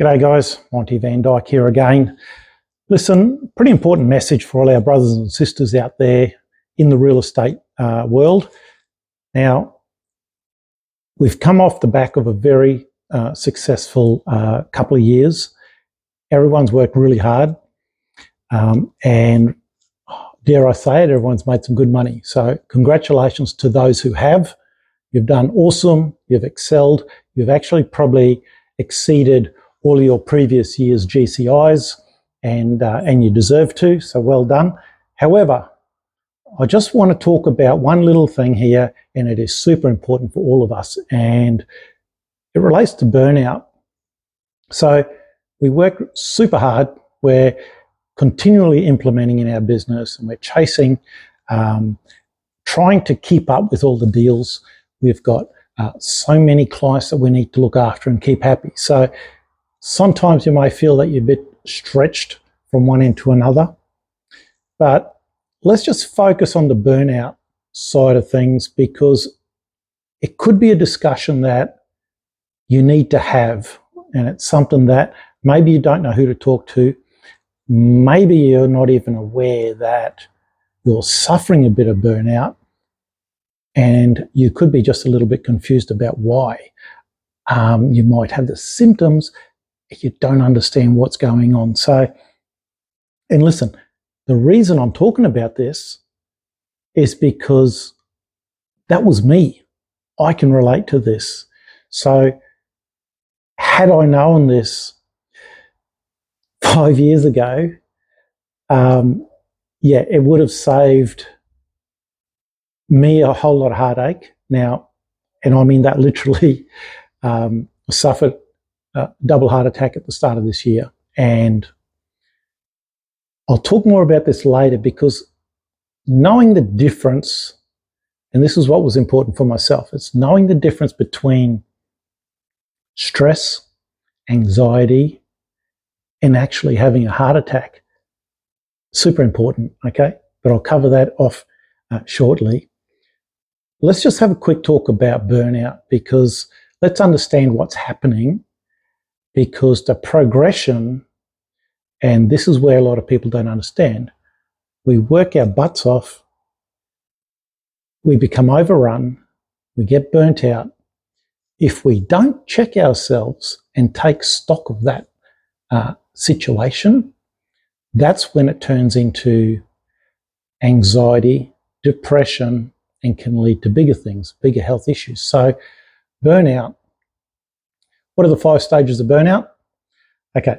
G'day, guys. Monty Van Dyke here again. Listen, pretty important message for all our brothers and sisters out there in the real estate uh, world. Now, we've come off the back of a very uh, successful uh, couple of years. Everyone's worked really hard. Um, and dare I say it, everyone's made some good money. So, congratulations to those who have. You've done awesome. You've excelled. You've actually probably exceeded all your previous year's GCIs, and uh, and you deserve to. So well done. However, I just want to talk about one little thing here, and it is super important for all of us, and it relates to burnout. So we work super hard. We're continually implementing in our business, and we're chasing, um, trying to keep up with all the deals. We've got uh, so many clients that we need to look after and keep happy. So sometimes you may feel that you're a bit stretched from one end to another. But let's just focus on the burnout side of things because it could be a discussion that you need to have. And it's something that maybe you don't know who to talk to. Maybe you're not even aware that you're suffering a bit of burnout and you could be just a little bit confused about why. Um, you might have the symptoms, you don't understand what's going on. So, and listen, the reason I'm talking about this is because that was me. I can relate to this. So, had I known this five years ago, um, yeah, it would have saved me a whole lot of heartache. Now, and I mean that literally, um, suffered a double heart attack at the start of this year. And I'll talk more about this later because knowing the difference, and this is what was important for myself, it's knowing the difference between stress, anxiety, and actually having a heart attack. Super important, okay? But I'll cover that off uh, shortly. Let's just have a quick talk about burnout because let's understand what's happening because the progression, and this is where a lot of people don't understand, we work our butts off, we become overrun, we get burnt out. If we don't check ourselves and take stock of that uh, situation, that's when it turns into anxiety, depression, and can lead to bigger things, bigger health issues. So, burnout. What are the five stages of burnout? Okay,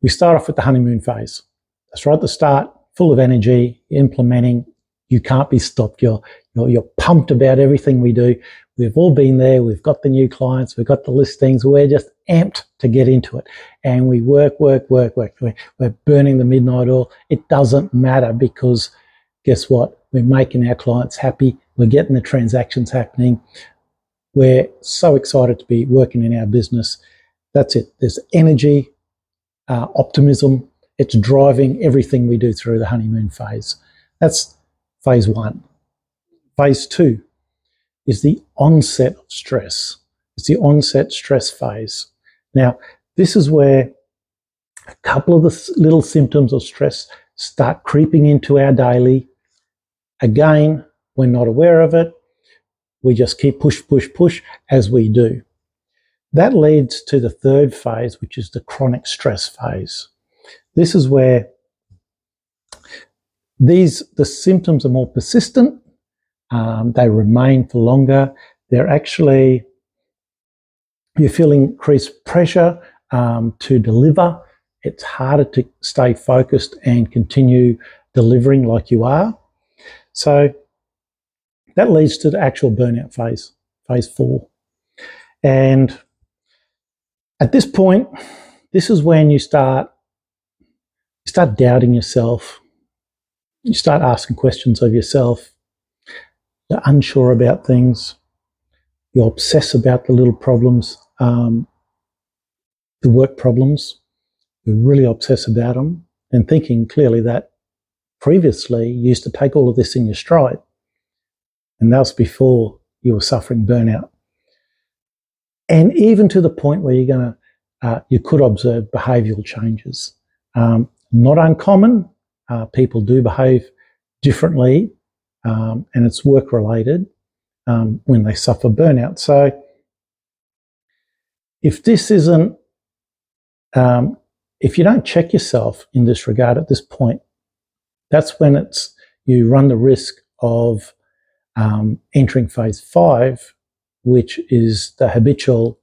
we start off with the honeymoon phase. That's right at the start, full of energy, implementing. You can't be stopped. You're, you're, you're pumped about everything we do. We've all been there. We've got the new clients. We've got the listings. We're just amped to get into it. And we work, work, work, work. We're burning the midnight oil. It doesn't matter because guess what? We're making our clients happy. We're getting the transactions happening. We're so excited to be working in our business. That's it. There's energy, uh, optimism. It's driving everything we do through the honeymoon phase. That's phase one. Phase two is the onset of stress. It's the onset stress phase. Now, this is where a couple of the little symptoms of stress start creeping into our daily. Again, we're not aware of it. We just keep push, push, push as we do. That leads to the third phase, which is the chronic stress phase. This is where these the symptoms are more persistent. Um, they remain for longer. They're actually you feel increased pressure um, to deliver. It's harder to stay focused and continue delivering like you are. So that leads to the actual burnout phase, phase four. And at this point, this is when you start you start doubting yourself. You start asking questions of yourself. You're unsure about things. You obsess about the little problems, um, the work problems. You really obsess about them and thinking clearly that previously you used to take all of this in your stride. And that was before you were suffering burnout. And even to the point where you're going to uh, you could observe behavioural changes. Um, not uncommon. Uh, people do behave differently, um, and it's work related um, when they suffer burnout. So, if this isn't, um, if you don't check yourself in this regard at this point, that's when it's you run the risk of um, entering phase five, which is the habitual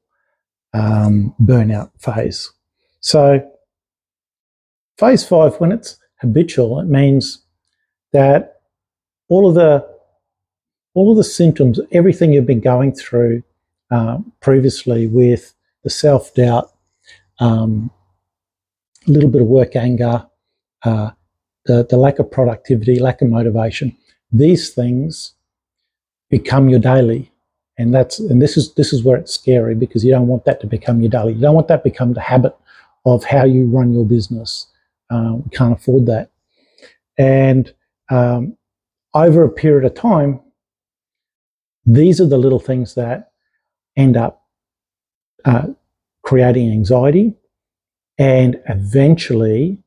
um, burnout phase. So, phase five, when it's habitual, it means that all of the all of the symptoms, everything you've been going through uh, previously with the self doubt, um, a little bit of work anger, uh, the, the lack of productivity, lack of motivation, these things become your daily. And that's and this is this is where it's scary because you don't want that to become your daily. You don't want that to become the habit of how you run your business. Um, we can't afford that. And um, over a period of time, these are the little things that end up uh, creating anxiety, and eventually,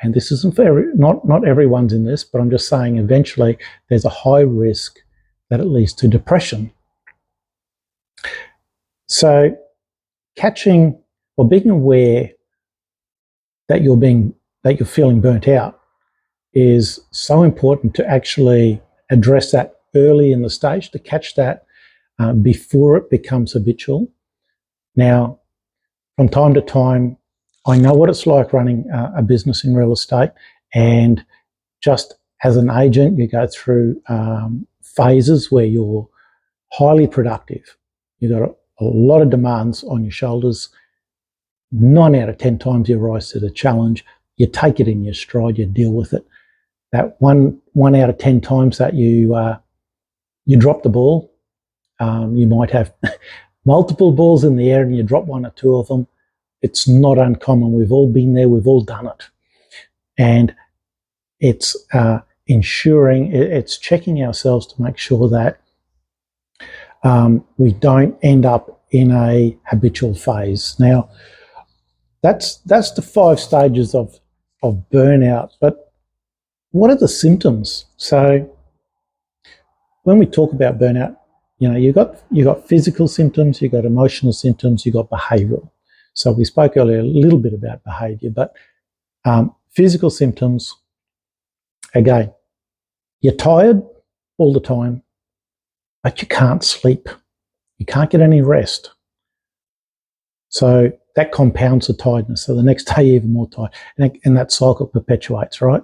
and this isn't for not not everyone's in this, but I'm just saying eventually there's a high risk that it leads to depression. So, catching or being aware that you're being that you're feeling burnt out is so important to actually address that early in the stage to catch that uh, before it becomes habitual. Now, from time to time, I know what it's like running uh, a business in real estate, and just as an agent, you go through um, phases where you're highly productive. You've got a, a lot of demands on your shoulders. Nine out of 10 times you rise to the challenge. You take it in your stride, you deal with it. That one, one out of 10 times that you, uh, you drop the ball, um, you might have multiple balls in the air and you drop one or two of them. It's not uncommon. We've all been there. We've all done it. And it's, uh, ensuring it's checking ourselves to make sure that um, we don't end up in a habitual phase. Now, that's that's the five stages of of burnout. But what are the symptoms? So, when we talk about burnout, you know, you got you got physical symptoms, you got emotional symptoms, you got behavioural. So we spoke earlier a little bit about behaviour, but um, physical symptoms. Again, you're tired all the time, but you can't sleep. You can't get any rest. So that compounds the tiredness. So the next day, you're even more tired. And, and that cycle perpetuates, right?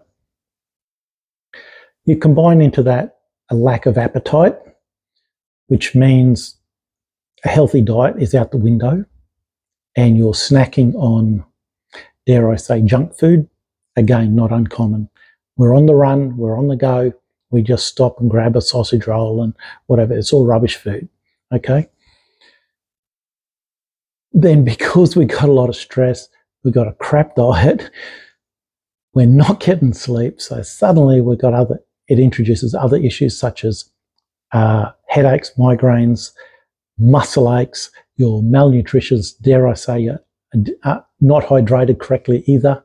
You combine into that a lack of appetite, which means a healthy diet is out the window and you're snacking on, dare I say, junk food. Again, not uncommon. We're on the run, we're on the go, we just stop and grab a sausage roll and whatever. It's all rubbish food. Okay. Then, because we got a lot of stress, we got a crap diet, we're not getting sleep. So suddenly we've got other, it introduces other issues such as uh, headaches, migraines, muscle aches, you're malnutritious, dare I say, you're uh, not hydrated correctly either.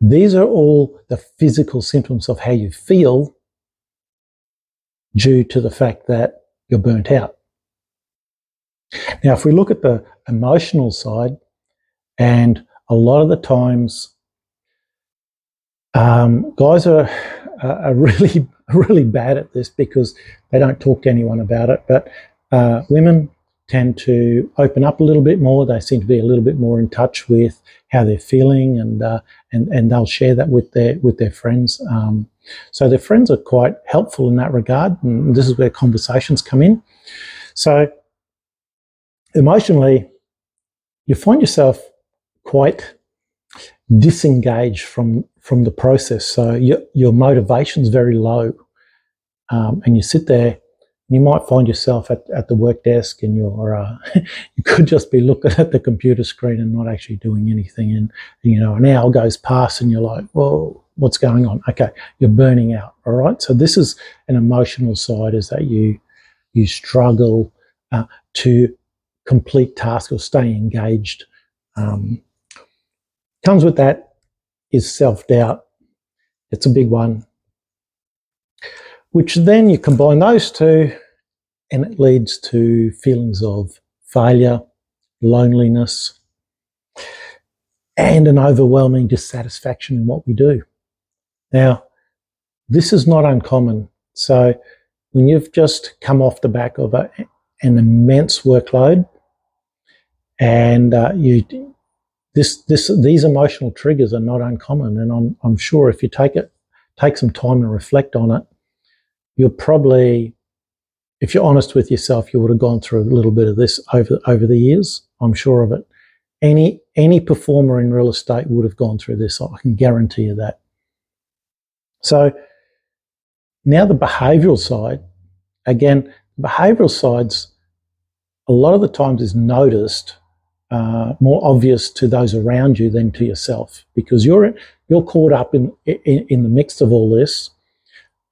These are all the physical symptoms of how you feel due to the fact that you're burnt out. Now, if we look at the emotional side, and a lot of the times, um, guys are, are really, really bad at this because they don't talk to anyone about it. But uh, women tend to open up a little bit more. They seem to be a little bit more in touch with how they're feeling, and uh, and and they'll share that with their with their friends. Um, so their friends are quite helpful in that regard, and this is where conversations come in. So emotionally, you find yourself quite disengaged from from the process. So your your motivation's very low, um, and you sit there you might find yourself at, at the work desk and you're uh, you could just be looking at the computer screen and not actually doing anything. And you know an hour goes past and you're like well what's going on? Okay you're burning out. All right? So this is an emotional side is that you you struggle uh, to complete tasks or stay engaged. Um, comes with that is self doubt. It's a big one. Which then you combine those two, and it leads to feelings of failure, loneliness, and an overwhelming dissatisfaction in what we do. Now, this is not uncommon. So, when you've just come off the back of a, an immense workload, and uh, you this this these emotional triggers are not uncommon, and I'm I'm sure if you take it take some time and reflect on it, you'll probably, if you're honest with yourself, you would have gone through a little bit of this over over the years. I'm sure of it. Any any performer in real estate would have gone through this. I can guarantee you that. So now the behavioural side, again, behavioural sides, a lot of the times is noticed uh, more obvious to those around you than to yourself because you're you're caught up in in, in the mix of all this.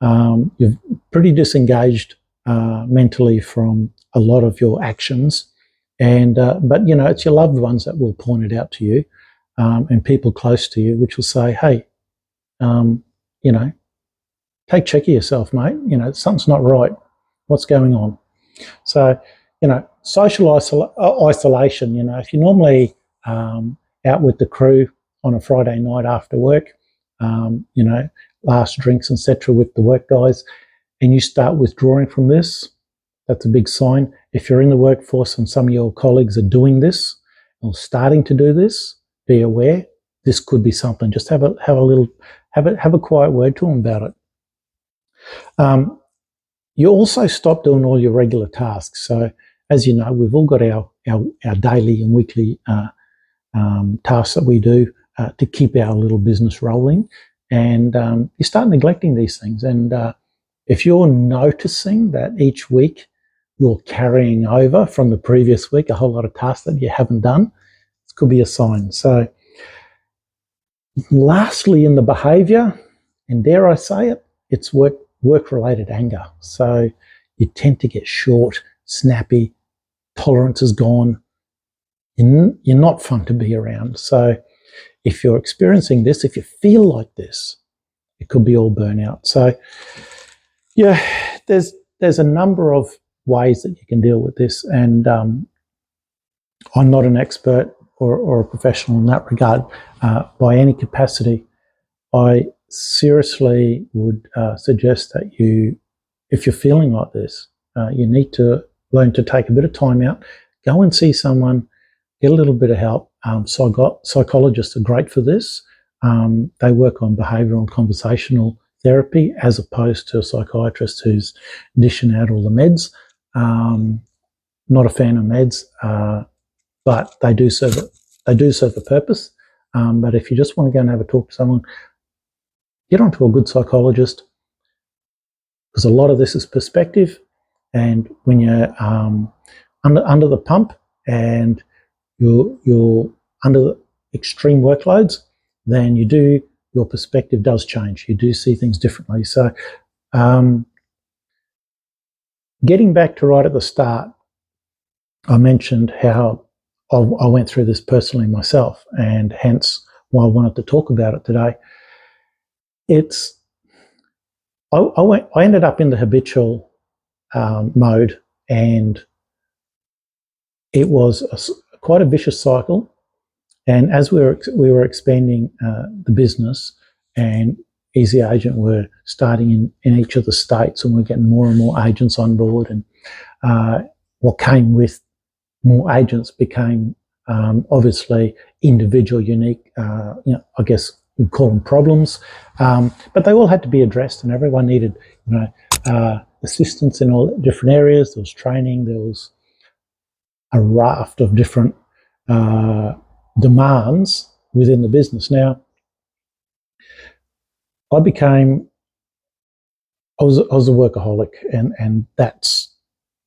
Um, you're pretty disengaged uh, mentally from a lot of your actions, and uh, but you know it's your loved ones that will point it out to you, um, and people close to you, which will say, "Hey, um, you know, take check of yourself, mate. You know something's not right. What's going on?" So you know, social isol- uh, isolation. You know, if you're normally um, out with the crew on a Friday night after work, um, you know, last drinks, etc., with the work guys, and you start withdrawing from this, that's a big sign. If you're in the workforce and some of your colleagues are doing this or starting to do this, be aware. This could be something. Just have a have a little have a have a quiet word to them about it. Um, you also stop doing all your regular tasks. So as you know, we've all got our, our, our daily and weekly uh, um, tasks that we do uh, to keep our little business rolling. And um, you start neglecting these things. And uh, if you're noticing that each week you're carrying over from the previous week a whole lot of tasks that you haven't done, it could be a sign. So, lastly, in the behavior, and dare I say it, it's work work related anger. So, you tend to get short, snappy, tolerance is gone. You're not fun to be around. So if you're experiencing this, if you feel like this, it could be all burnout. So yeah, there's there's a number of ways that you can deal with this, and um, I'm not an expert or, or, a professional in that regard uh, by any capacity. I seriously would uh, suggest that you, if you're feeling like this, uh, you need to learn to take a bit of time out, go and see someone, get a little bit of help. Um, psychologists are great for this. Um, they work on behavioural and conversational therapy as opposed to a psychiatrist who's dishing out all the meds. Um, not a fan of meds, uh, but they do serve a, they do serve a purpose. Um, but if you just want to go and have a talk to someone, get onto a good psychologist because a lot of this is perspective and when you're um, under under the pump and you're you're under extreme workloads, then you do your perspective does change. You do see things differently. So, um, getting back to right at the start, I mentioned how I, I went through this personally myself, and hence why I wanted to talk about it today. It's I, I, went, I ended up in the habitual um, mode, and it was a, quite a vicious cycle. And as we were we were expanding uh, the business, and Easy Agent were starting in, in each of the states, and we're getting more and more agents on board. And uh, what came with more agents became um, obviously individual, unique. Uh, you know, I guess we call them problems, um, but they all had to be addressed, and everyone needed, you know, uh, assistance in all different areas. There was training. There was a raft of different uh, demands within the business. Now, I became I was I was a workaholic, and and that's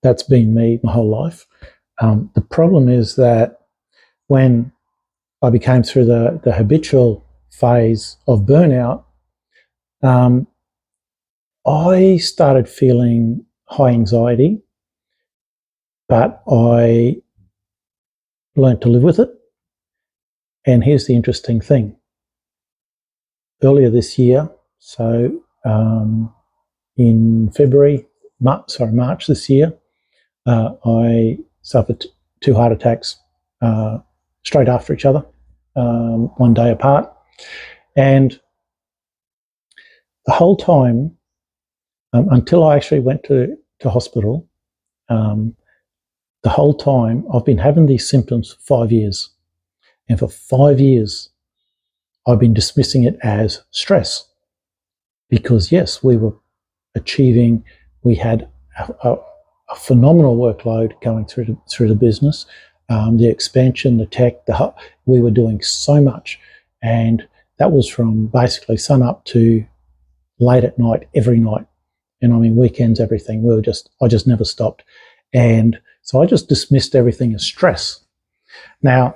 that's been me my whole life. Um, the problem is that when I became through the the habitual phase of burnout, um, I started feeling high anxiety, but I learned to live with it. And here's the interesting thing. Earlier this year, so um, in February, March, sorry, March this year, uh, I suffered two heart attacks uh, straight after each other, um, one day apart. And the whole time, um, until I actually went to, to hospital, um, the whole time I've been having these symptoms for five years. And for five years, I've been dismissing it as stress. Because, yes, we were achieving, we had a, a, a phenomenal workload going through the, through the business. Um, the expansion, the tech, the we were doing so much, and that was from basically sun up to late at night every night, and I mean weekends, everything. We were just I just never stopped, and so I just dismissed everything as stress. Now,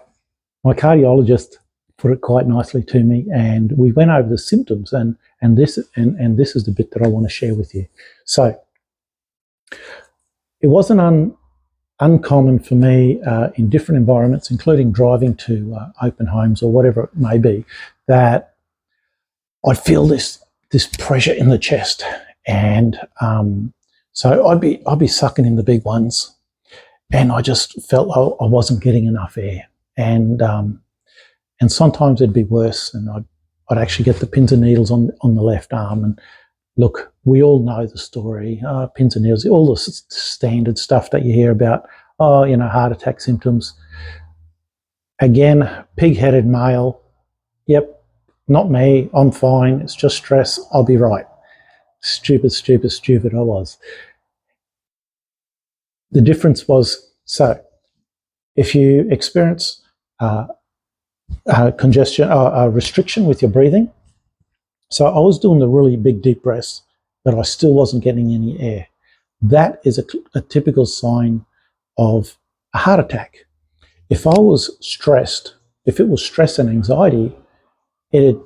my cardiologist put it quite nicely to me, and we went over the symptoms, and and this and and this is the bit that I want to share with you. So it wasn't un, uncommon for me uh, in different environments, including driving to uh, open homes or whatever it may be, that I'd feel this this pressure in the chest, and um, so I'd be I'd be sucking in the big ones, and I just felt I, I wasn't getting enough air, and um, and sometimes it'd be worse, and I'd I'd actually get the pins and needles on on the left arm, and look, we all know the story, uh, pins and needles, all the s- standard stuff that you hear about. Oh, you know, heart attack symptoms. Again, pig-headed male. Yep, not me. I'm fine. It's just stress. I'll be right. Stupid, stupid, stupid. I was. The difference was so if you experience uh, uh, congestion, uh, uh, restriction with your breathing. So I was doing the really big deep breaths, but I still wasn't getting any air. That is a, a typical sign of a heart attack. If I was stressed, if it was stress and anxiety, it'd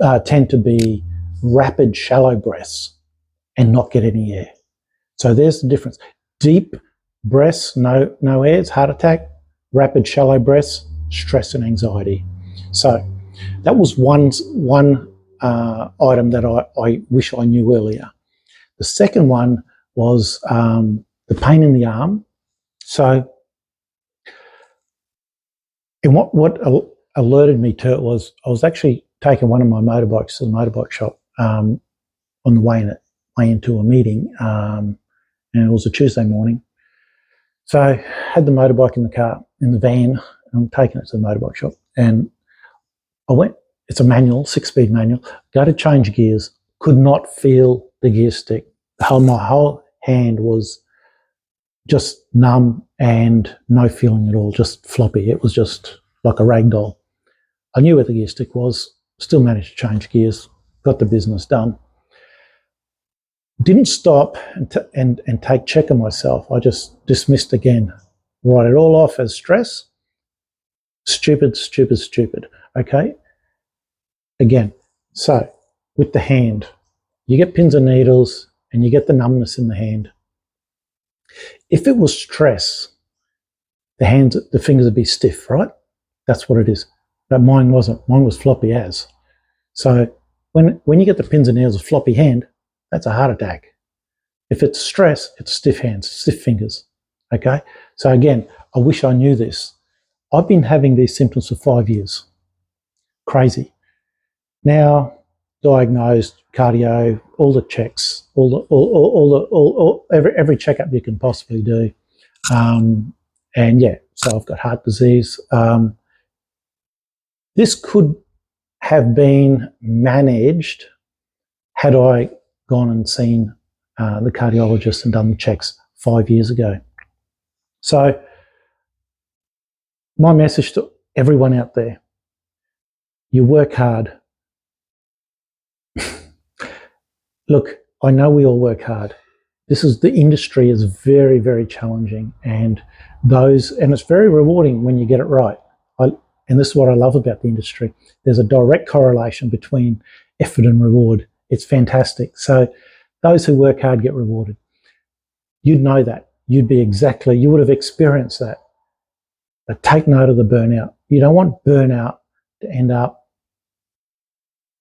uh, tend to be rapid, shallow breaths and not get any air. So there's the difference. Deep breaths, no, no air, it's heart attack. Rapid, shallow breaths, stress and anxiety. So that was one, one uh, item that I, I, wish I knew earlier. The second one was um, the pain in the arm. So, and what, what alerted me to it was I was actually taking one of my motorbikes to the motorbike shop um, on the way, in it, way into a meeting, um, and it was a Tuesday morning. So I had the motorbike in the car, in the van, I'm taking it to the motorbike shop. And I went, it's a manual, six speed manual, go to change gears, could not feel the gear stick. Whole, my whole hand was just numb and no feeling at all, just floppy. It was just like a rag doll. I knew where the gear stick was, still managed to change gears, got the business done. Didn't stop and, t- and, and take check of myself. I just dismissed again, write it all off as stress, Stupid, stupid, stupid. Okay? Again, so with the hand, you get pins and needles and you get the numbness in the hand. If it was stress, the hands, the fingers would be stiff, right? That's what it is. But mine wasn't. Mine was floppy as. So when, when you get the pins and needles, a floppy hand, that's a heart attack. If it's stress, it's stiff hands, stiff fingers. Okay? So again, I wish I knew this. I've been having these symptoms for five years. Crazy. Now, diagnosed cardio, all the checks, all the all, all, all the all, all, every every checkup you can possibly do, um, and yeah, so I've got heart disease. Um, this could have been managed had I gone and seen uh, the cardiologist and done the checks five years ago. So my message to everyone out there you work hard. Look, I know we all work hard. This is the industry is very, very challenging, and those and it's very rewarding when you get it right. I, and this is what I love about the industry. There's a direct correlation between effort and reward. It's fantastic. So those who work hard get rewarded. You'd know that. You'd be exactly, you would have experienced that but take note of the burnout. you don't want burnout to end up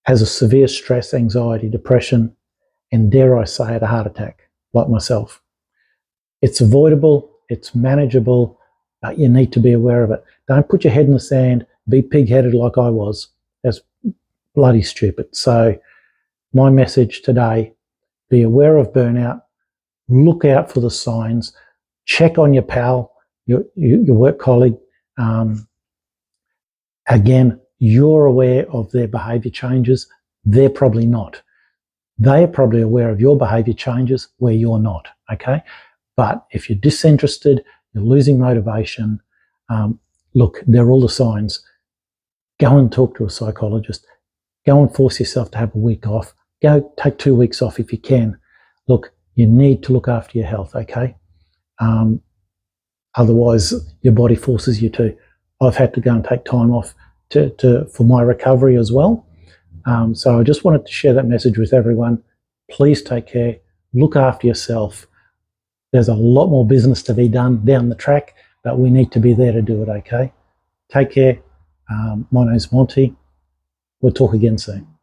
as a severe stress, anxiety, depression, and dare I say it, a heart attack, like myself. It's avoidable, it's manageable, but you need to be aware of it. Don't put your head in the sand, be pig headed like I was. That's bloody stupid. So, my message today be aware of burnout, look out for the signs, check on your pal, your, your work colleague. Um, again, you're aware of their behavior changes. They're probably not. They're probably aware of your behavior changes where you're not. Okay. But if you're disinterested, you're losing motivation, um, look, they're all the signs. Go and talk to a psychologist. Go and force yourself to have a week off. Go take two weeks off if you can. Look, you need to look after your health, okay? Um, otherwise, your body forces you to. I've had to go and take time off to, to for my recovery as well. Um, so I just wanted to share that message with everyone. Please take care. Look after yourself. There's a lot more business to be done down the track, but we need to be there to do it, okay? Take care. Um, my name's Monty. We'll talk again soon.